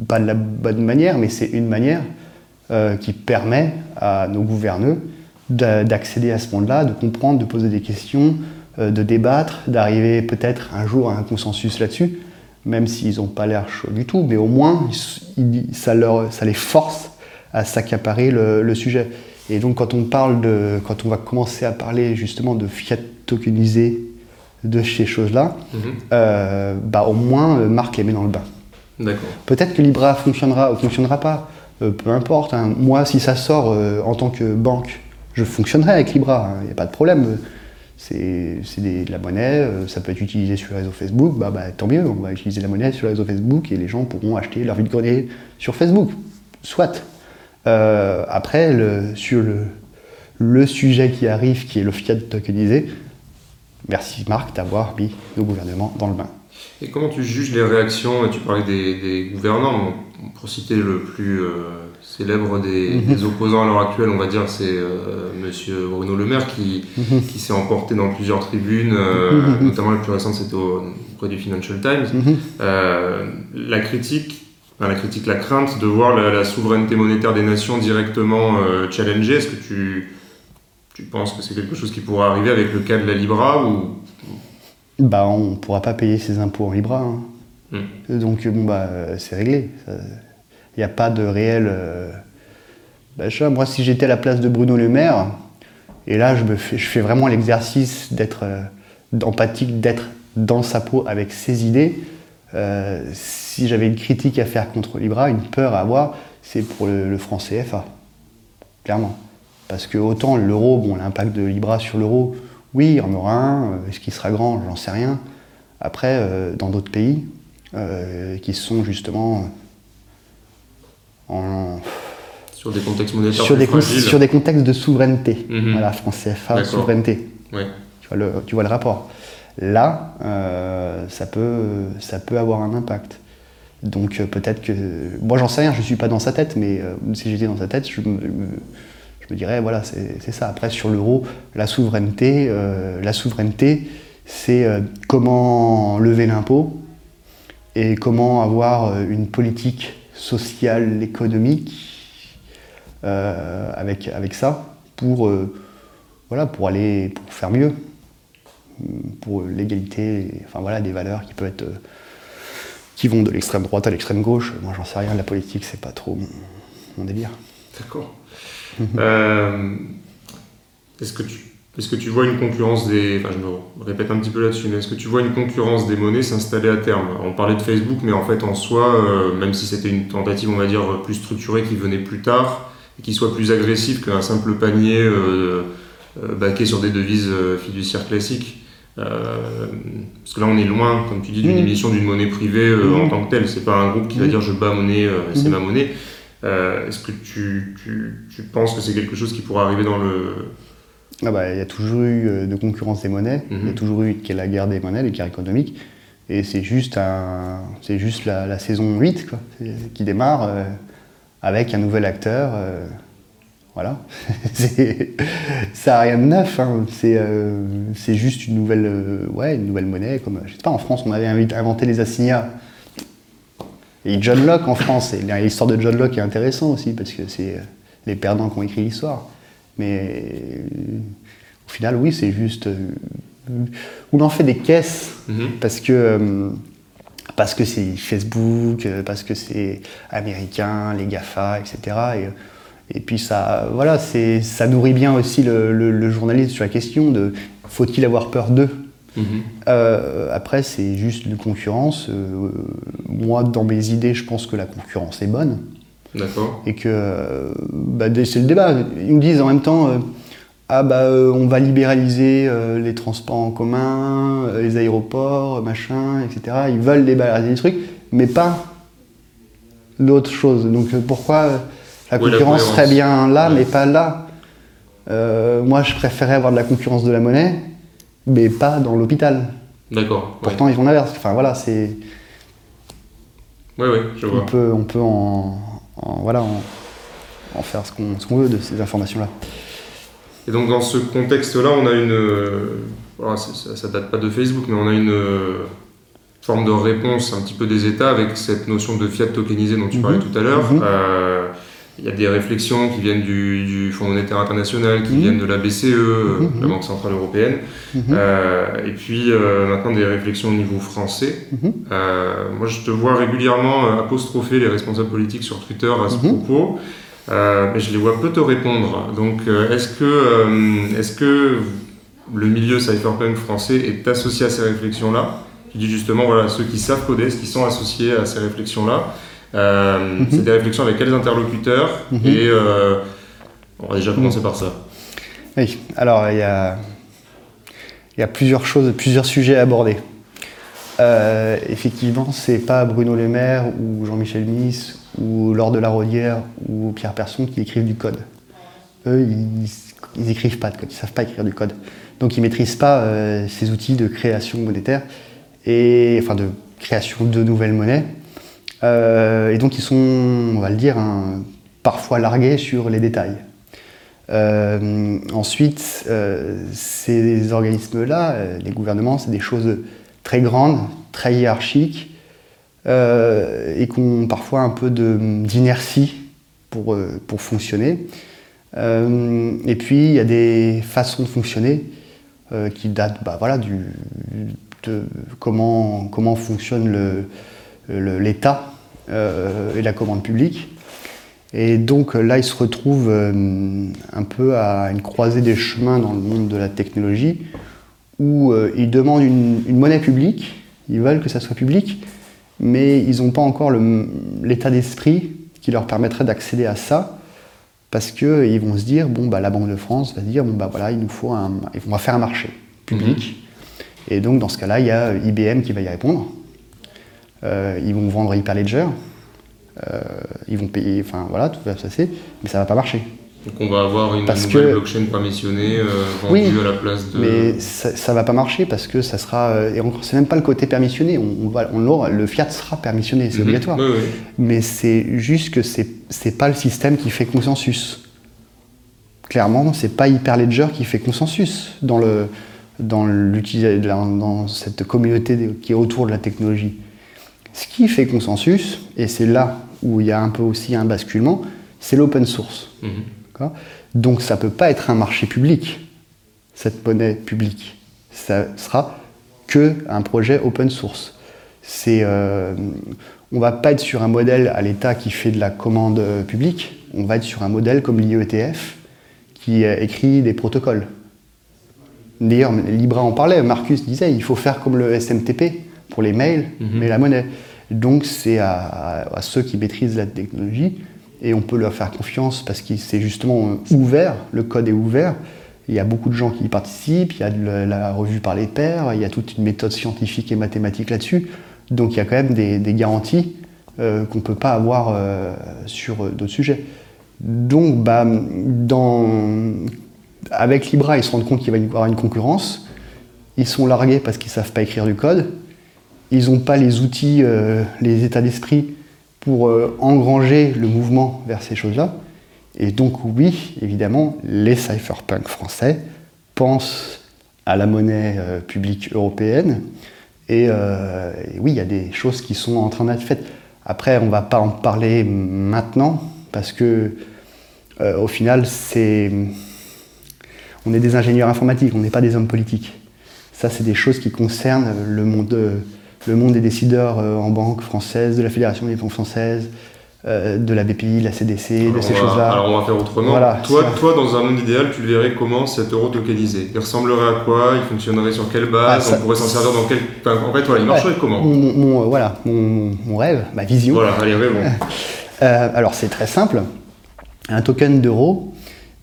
pas de la bonne manière, mais c'est une manière euh, qui permet à nos gouverneurs d'a- d'accéder à ce monde-là, de comprendre, de poser des questions, euh, de débattre, d'arriver peut-être un jour à un consensus là-dessus, même s'ils n'ont pas l'air chauds du tout, mais au moins ça, leur, ça les force à s'accaparer le, le sujet. Et donc quand on parle de, quand on va commencer à parler justement de fiat tokenisé, de ces choses-là, Mhm. euh, bah au moins euh, Marc les met dans le bain. Peut-être que Libra fonctionnera ou fonctionnera pas, Euh, peu importe. hein. Moi, si ça sort euh, en tant que banque, je fonctionnerai avec Libra, il n'y a pas de problème. C'est de la monnaie, ça peut être utilisé sur le réseau Facebook, bah, bah, tant mieux, on va utiliser la monnaie sur le réseau Facebook et les gens pourront acheter leur vide-grenier sur Facebook. Soit. Après, le- sur le, le sujet qui arrive, qui est le fiat tokenisé, merci Marc d'avoir mis nos gouvernements dans le bain. Et comment tu juges les réactions Tu parlais des, des gouvernants. Pour citer le plus euh, célèbre des, Mhm. des opposants à l'heure actuelle, on va dire, c'est euh, Monsieur Bruno Le Maire qui, Mhm. qui s'est emporté dans plusieurs tribunes, euh, Mhm. notamment la plus récente, c'était au- auprès du Financial Times. Euh, la critique, enfin, la critique, la crainte de voir la, la souveraineté monétaire des nations directement challengée, est-ce que tu, tu penses que c'est quelque chose qui pourra arriver avec le cas de la Libra ou Bah, on ne pourra pas payer ses impôts en Libra. hein. Hmm. Donc, bon, bah, euh, c'est réglé. Il n'y a pas de réel. euh, bah, je sais pas, moi, si j'étais à la place de Bruno Le Maire, et là, je, me fais, je fais vraiment l'exercice d'être euh, empathique, d'être dans sa peau avec ses idées. euh, si j'avais une critique à faire contre Libra, une peur à avoir, c'est pour le, le franc CFA. Clairement. Parce que autant l'euro, bon, l'impact de Libra sur l'euro, oui, il y en aura un. euh, Est-ce qu'il sera grand J'en sais rien. Après, euh, dans d'autres pays, euh, qui sont justement en, sur des contextes monétaires sur, des, con- fragiles sur des contextes de souveraineté. Mhm. Voilà, franc CFA, souveraineté. Ouais. Tu vois le, tu vois le rapport. Là, euh, ça, peut, ça peut avoir un impact. Donc peut-être que... Moi j'en sais rien, je ne suis pas dans sa tête, mais si j'étais dans sa tête, je me, je me dirais, voilà, c'est ça. Après, sur l'euro, la souveraineté, euh, la souveraineté, c'est euh, comment lever l'impôt et comment avoir euh, une politique sociale, économique avec, avec ça pour, voilà, pour aller pour faire mieux, pour l'égalité, enfin voilà, des valeurs qui peuvent être qui vont de l'extrême droite à l'extrême gauche. Moi, j'en sais rien, la politique, c'est pas trop mon, mon délire. D'accord. Euh, est-ce que tu est-ce que tu vois une concurrence des. Enfin, je me répète un petit peu là-dessus, mais est-ce que tu vois une concurrence des monnaies s'installer à terme? On parlait de Facebook, mais en fait, en soi, euh, même si c'était une tentative, on va dire, plus structurée qui venait plus tard, et qui soit plus agressif qu'un simple panier euh, euh, baqué sur des devises fiduciaires classiques. Euh, parce que là, on est loin, comme tu dis, d'une Mhm. émission d'une monnaie privée en tant que telle. C'est pas un groupe qui va Mhm. dire je bats monnaie, c'est ma monnaie. Euh, Est-ce que tu, tu, tu penses que c'est quelque chose qui pourra arriver dans le. Ah bah, il y a toujours eu euh, de concurrence des monnaies, il y a Mhm. toujours eu la guerre des monnaies, les guerres économiques. Et c'est juste, un, juste la, la saison 8 quoi, qui démarre euh, avec un nouvel acteur. euh, voilà. [LAUGHS] Ça n'a rien de neuf. hein. C'est, juste une nouvelle, ouais, une nouvelle monnaie. Comme, je sais pas, en France, on avait inventé les assignats. Et John Locke en France, l'histoire de John Locke est intéressant aussi parce que c'est euh, les perdants qui ont écrit l'histoire. Mais euh, au final, oui, c'est juste. euh, on en fait des caisses Mhm. parce que parce que c'est Facebook, parce que c'est américain, les Gafa, etc. Et, et puis ça, voilà, ça nourrit bien aussi le, le, le journaliste sur la question de faut-il avoir peur d'eux? Euh, après, c'est juste une concurrence. Euh, moi, dans mes idées, je pense que la concurrence est bonne. D'accord. Et que euh, bah, c'est le débat. Ils me disent en même temps Ah, bah, on va libéraliser les transports en commun, les aéroports, machin, etc. Ils veulent libéraliser les trucs, mais pas l'autre chose. Donc pourquoi la Oui, la concurrence serait bien là, Ouais. mais pas là? Euh, Moi, je préférais avoir de la concurrence de la monnaie, mais pas dans l'hôpital. D'accord. Ouais. Pourtant, ils font l'inverse. Enfin, voilà, c'est. Ouais, ouais, je vois. On peut, on peut en, en- voilà, en, en faire ce qu'on veut de ces informations-là. Et donc dans ce contexte-là, on a une... euh, c'est- ça, ça date pas de Facebook, mais on a une euh, forme de réponse un petit peu des États avec cette notion de fiat tokenisé dont tu Mhm. parlais tout à l'heure. Mhm. Euh, Il y a des réflexions qui viennent du, du Fonds monétaire international, qui Mhm. viennent de la BCE, euh, Mhm. la Banque centrale européenne. Euh, et puis euh, maintenant des réflexions au niveau français. Euh, moi, je te vois régulièrement apostropher les responsables politiques sur Twitter à ce propos, mais je les vois peu te répondre. Donc, est-ce que, est-ce que le milieu cypherpunk français est associé à ces réflexions-là? Tu dis justement, voilà, ceux qui savent coder, ceux qui sont associés à ces réflexions-là. Euh, Mhm. C'est des réflexions avec quels interlocuteurs Mhm. Et euh, on va déjà commencer par ça. Oui, alors il y a, il y a plusieurs choses, plusieurs sujets à aborder. Euh, effectivement, c'est pas Bruno Le Maire ou Jean-Michel Miss ou Laure de la Rodière ou Pierre Persson qui écrivent du code. Eux, ils, ils écrivent pas de code, ils savent pas écrire du code. Donc ils maîtrisent pas euh, ces outils de création monétaire et enfin de création de nouvelles monnaies. Euh, et donc ils sont, on va le dire, hein, parfois largués sur les détails. Euh, ensuite, euh, ces organismes-là, les gouvernements, c'est des choses très grandes, très hiérarchiques, et qui ont parfois un peu d'inertie pour, pour fonctionner. Et puis, il y a des façons de fonctionner qui datent bah, voilà, du, de comment, comment fonctionne le- l'État euh, et la commande publique. Et donc euh, là, ils se retrouvent euh, un peu à une croisée des chemins dans le monde de la technologie, où ils demandent une, une monnaie publique, ils veulent que ça soit public, mais ils n'ont pas encore l'état d'esprit qui leur permettrait d'accéder à ça, parce qu'ils vont se dire, bon, bah, la Banque de France va se dire, bon, bah, voilà, il nous faut un, on va faire un marché public. Et donc, dans ce cas-là, il y a IBM qui va y répondre. Euh, ils vont vendre Hyperledger. Euh, ils vont payer, enfin voilà, tout se passer, mais ça va pas marcher. Donc on va avoir une Parce nouvelle que- blockchain permissionnée euh, vendue Oui, à la place de... Mais ça, ça va pas marcher parce que ça sera, euh, et encore, c'est même pas le côté permissionné. On, on va, on l'aura, le fiat sera permissionné, c'est Mhm. obligatoire. Oui, oui. Mais c'est juste que c'est, c'est pas le système qui fait consensus. Clairement, c'est pas Hyperledger qui fait consensus dans le, dans l'utilisa- dans, cette communauté qui est autour de la technologie. Ce qui fait consensus, et c'est là où il y a un peu aussi un basculement, c'est l'open source. Mhm. Donc ça ne peut pas être un marché public, cette monnaie publique. Ça sera que un projet open source. C'est, euh, on ne va pas être sur un modèle à l'État qui fait de la commande euh, publique, on va être sur un modèle comme l'IETF qui euh, écrit des protocoles. D'ailleurs, Libra en parlait, Marcus disait il faut faire comme le SMTP pour les mails, Mhm. mais la monnaie. Donc c'est à, à- à ceux qui maîtrisent la technologie et on peut leur faire confiance parce que c'est justement ouvert, le code est ouvert. Il y a beaucoup de gens qui y participent, il y a de la, la revue par les pairs, il y a toute une méthode scientifique et mathématique là-dessus. Donc il y a quand même des, des garanties euh, qu'on ne peut pas avoir euh, sur euh, d'autres sujets. Donc bah, dans, avec Libra, ils se rendent compte qu'il va y avoir une concurrence. Ils sont largués parce qu'ils ne savent pas écrire du code. Ils n'ont pas les outils, euh, les états d'esprit pour euh, engranger le mouvement vers ces choses-là. Et donc oui, évidemment, les cypherpunks français pensent à la monnaie euh, publique européenne. Et, et oui, il y a des choses qui sont en train d'être faites. Après, on ne va pas en parler maintenant parce que au final, c'est on est des ingénieurs informatiques, on n'est pas des hommes politiques. Ça, c'est des choses qui concernent le monde, le monde des décideurs euh, en banque française, de la Fédération des banques françaises, euh, de la BPI, de la CDC, de ces choses-là. Alors on va faire autrement. Voilà, toi, toi, dans un monde idéal, tu verrais comment cet euro tokenisé Il ressemblerait à quoi? Il fonctionnerait sur quelle base? Ah, ça- On pourrait s'en servir dans quel... Enfin, en fait, voilà, il marcherait Ouais. comment? Mon, euh, voilà, mon, mon rêve, ma vision. Voilà, allez, bon. [LAUGHS] Euh, alors c'est très simple. Un token d'euro,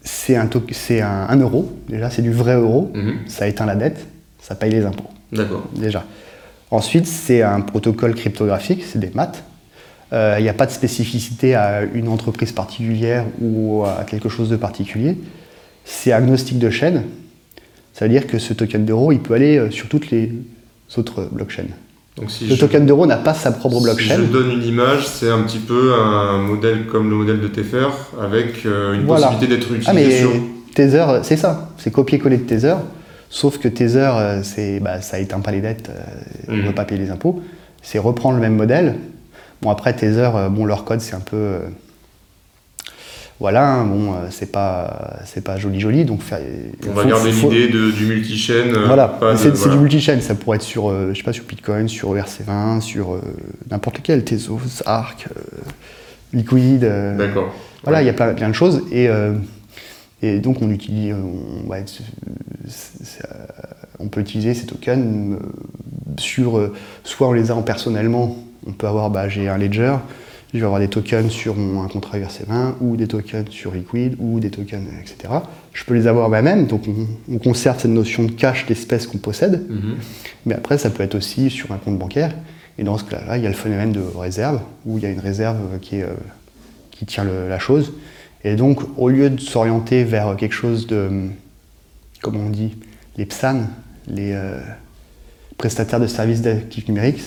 c'est un, to- c'est un, un euro. Déjà, c'est du vrai euro. Mhm. Ça éteint la dette, ça paye les impôts. D'accord. Déjà. Ensuite, c'est un protocole cryptographique, c'est des maths. Euh, Il n'y a pas de spécificité à une entreprise particulière ou à quelque chose de particulier. C'est agnostique de chaîne. Ça veut dire que ce token d'euro, il peut aller euh, sur toutes les autres blockchains. Donc si Le je, token d'euro n'a pas sa propre si blockchain. je donne une image, c'est un petit peu un modèle comme le modèle de Tether avec euh, une Voilà. possibilité d'être utilisé Ah mais sur... Tether, c'est ça, c'est copier-coller de Tether, sauf que Tether, euh, c'est, bah, ça éteint pas les dettes, euh, on ne Mhm. veut pas payer les impôts. C'est reprendre le même modèle. Bon après Tether, euh, bon leur code c'est un peu, voilà, hein, bon c'est pas, c'est pas joli joli, donc faire- On va faut- garder faut- l'idée de- du multi-chain. Voilà, de- c'est, du multi-chain, ça pourrait être sur, je sais pas, sur Bitcoin, sur ERC20, sur n'importe lequel, Tezos, Arc, Liquid. D'accord. voilà, il Ouais. y a plein, plein de choses. Et, et donc, on, utilise, on, ouais, c'est- c'est- euh, on peut utiliser ces tokens euh, sur. euh, soit on les a en personnellement, on peut avoir, bah, j'ai un ledger, je vais avoir des tokens sur mon, un contrat URC20, ou des tokens sur Liquid, ou des tokens, etc. Je peux les avoir moi-même, donc on, on conserve cette notion de cash d'espèce qu'on possède. Mhm. Mais après, ça peut être aussi sur un compte bancaire. Et dans ce cas-là, il y a le phénomène de réserve, où il y a une réserve qui, est, euh, qui tient le- la chose. Et donc, au lieu de s'orienter vers quelque chose de, comment on dit, les PSAN, les euh, prestataires de services d'actifs numériques,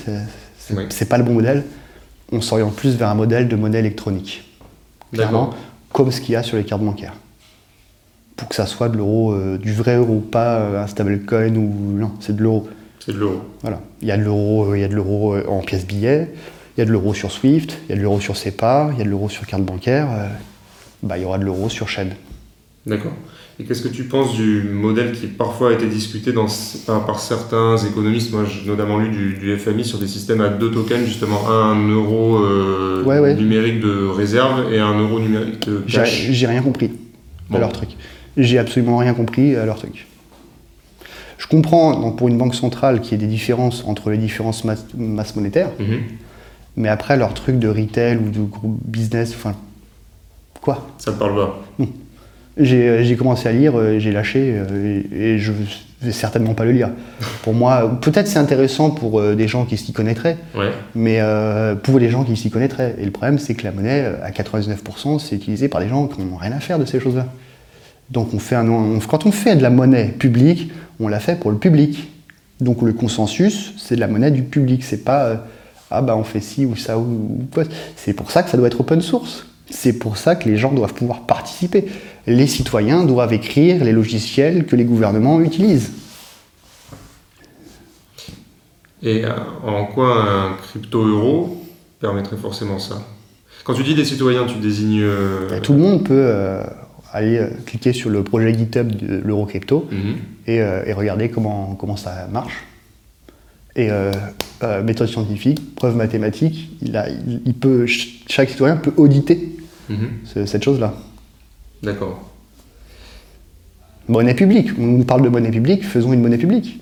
c'est- Oui. pas le bon modèle. On s'oriente plus vers un modèle de monnaie électronique, clairement, comme ce qu'il y a sur les cartes bancaires. Pour que ça soit de l'euro, euh, du vrai euro, pas euh, un stablecoin ou non, c'est de l'euro. C'est de l'euro. Voilà. Il y a de l'euro, il y a de l'euro en pièces billets, il y a de l'euro sur Swift, il y a de l'euro sur SEPA, il y a de l'euro sur carte bancaire. Bah, il y aura de l'euro sur chaîne. D'accord. Et qu'est-ce que tu penses du modèle qui parfois a été discuté dans, par, par certains économistes Moi, j'ai notamment lu du, du FMI sur des systèmes à deux tokens, justement, un euro euh, Ouais, ouais. numérique de réserve et un euro numérique de cash. j'ai rien compris Bon. à leur truc. J'ai absolument rien compris à leur truc. Je comprends donc, pour une banque centrale qu'il y ait des différences entre les différentes masses, masses monétaires, Mhm. mais après leur truc de retail ou de groupe business, enfin, quoi Ça te parle pas J'ai j'ai commencé à lire, euh, j'ai lâché euh, et, et je vais certainement pas le lire. Pour moi, peut-être c'est intéressant pour euh, des gens qui s'y connaîtraient, Ouais. mais euh, pour les gens qui s'y connaîtraient. Et le problème, c'est que la monnaie, euh, à 99%, c'est utilisé par des gens qui n'ont rien à faire de ces choses-là. Donc on fait un, on- quand on fait de la monnaie publique, on la fait pour le public. Donc le consensus, c'est de la monnaie du public. C'est pas euh, ah bah on fait ci ou ça ou, ou quoi. C'est pour ça que ça doit être open source. C'est pour ça que les gens doivent pouvoir participer. Les citoyens doivent écrire les logiciels que les gouvernements utilisent. Et euh, en quoi un crypto-euro permettrait forcément ça? Quand tu dis des citoyens, tu désignes. euh, Et Tout le monde peut euh, aller euh, cliquer sur le projet GitHub de l'euro crypto mhm. et, et regarder comment, comment ça marche. Et euh, euh, méthode scientifique, preuve mathématique, il a, il, il peut, ch- chaque citoyen peut auditer Mhm. ce- cette chose-là. D'accord. Monnaie publique, on nous parle de monnaie publique, faisons une monnaie publique.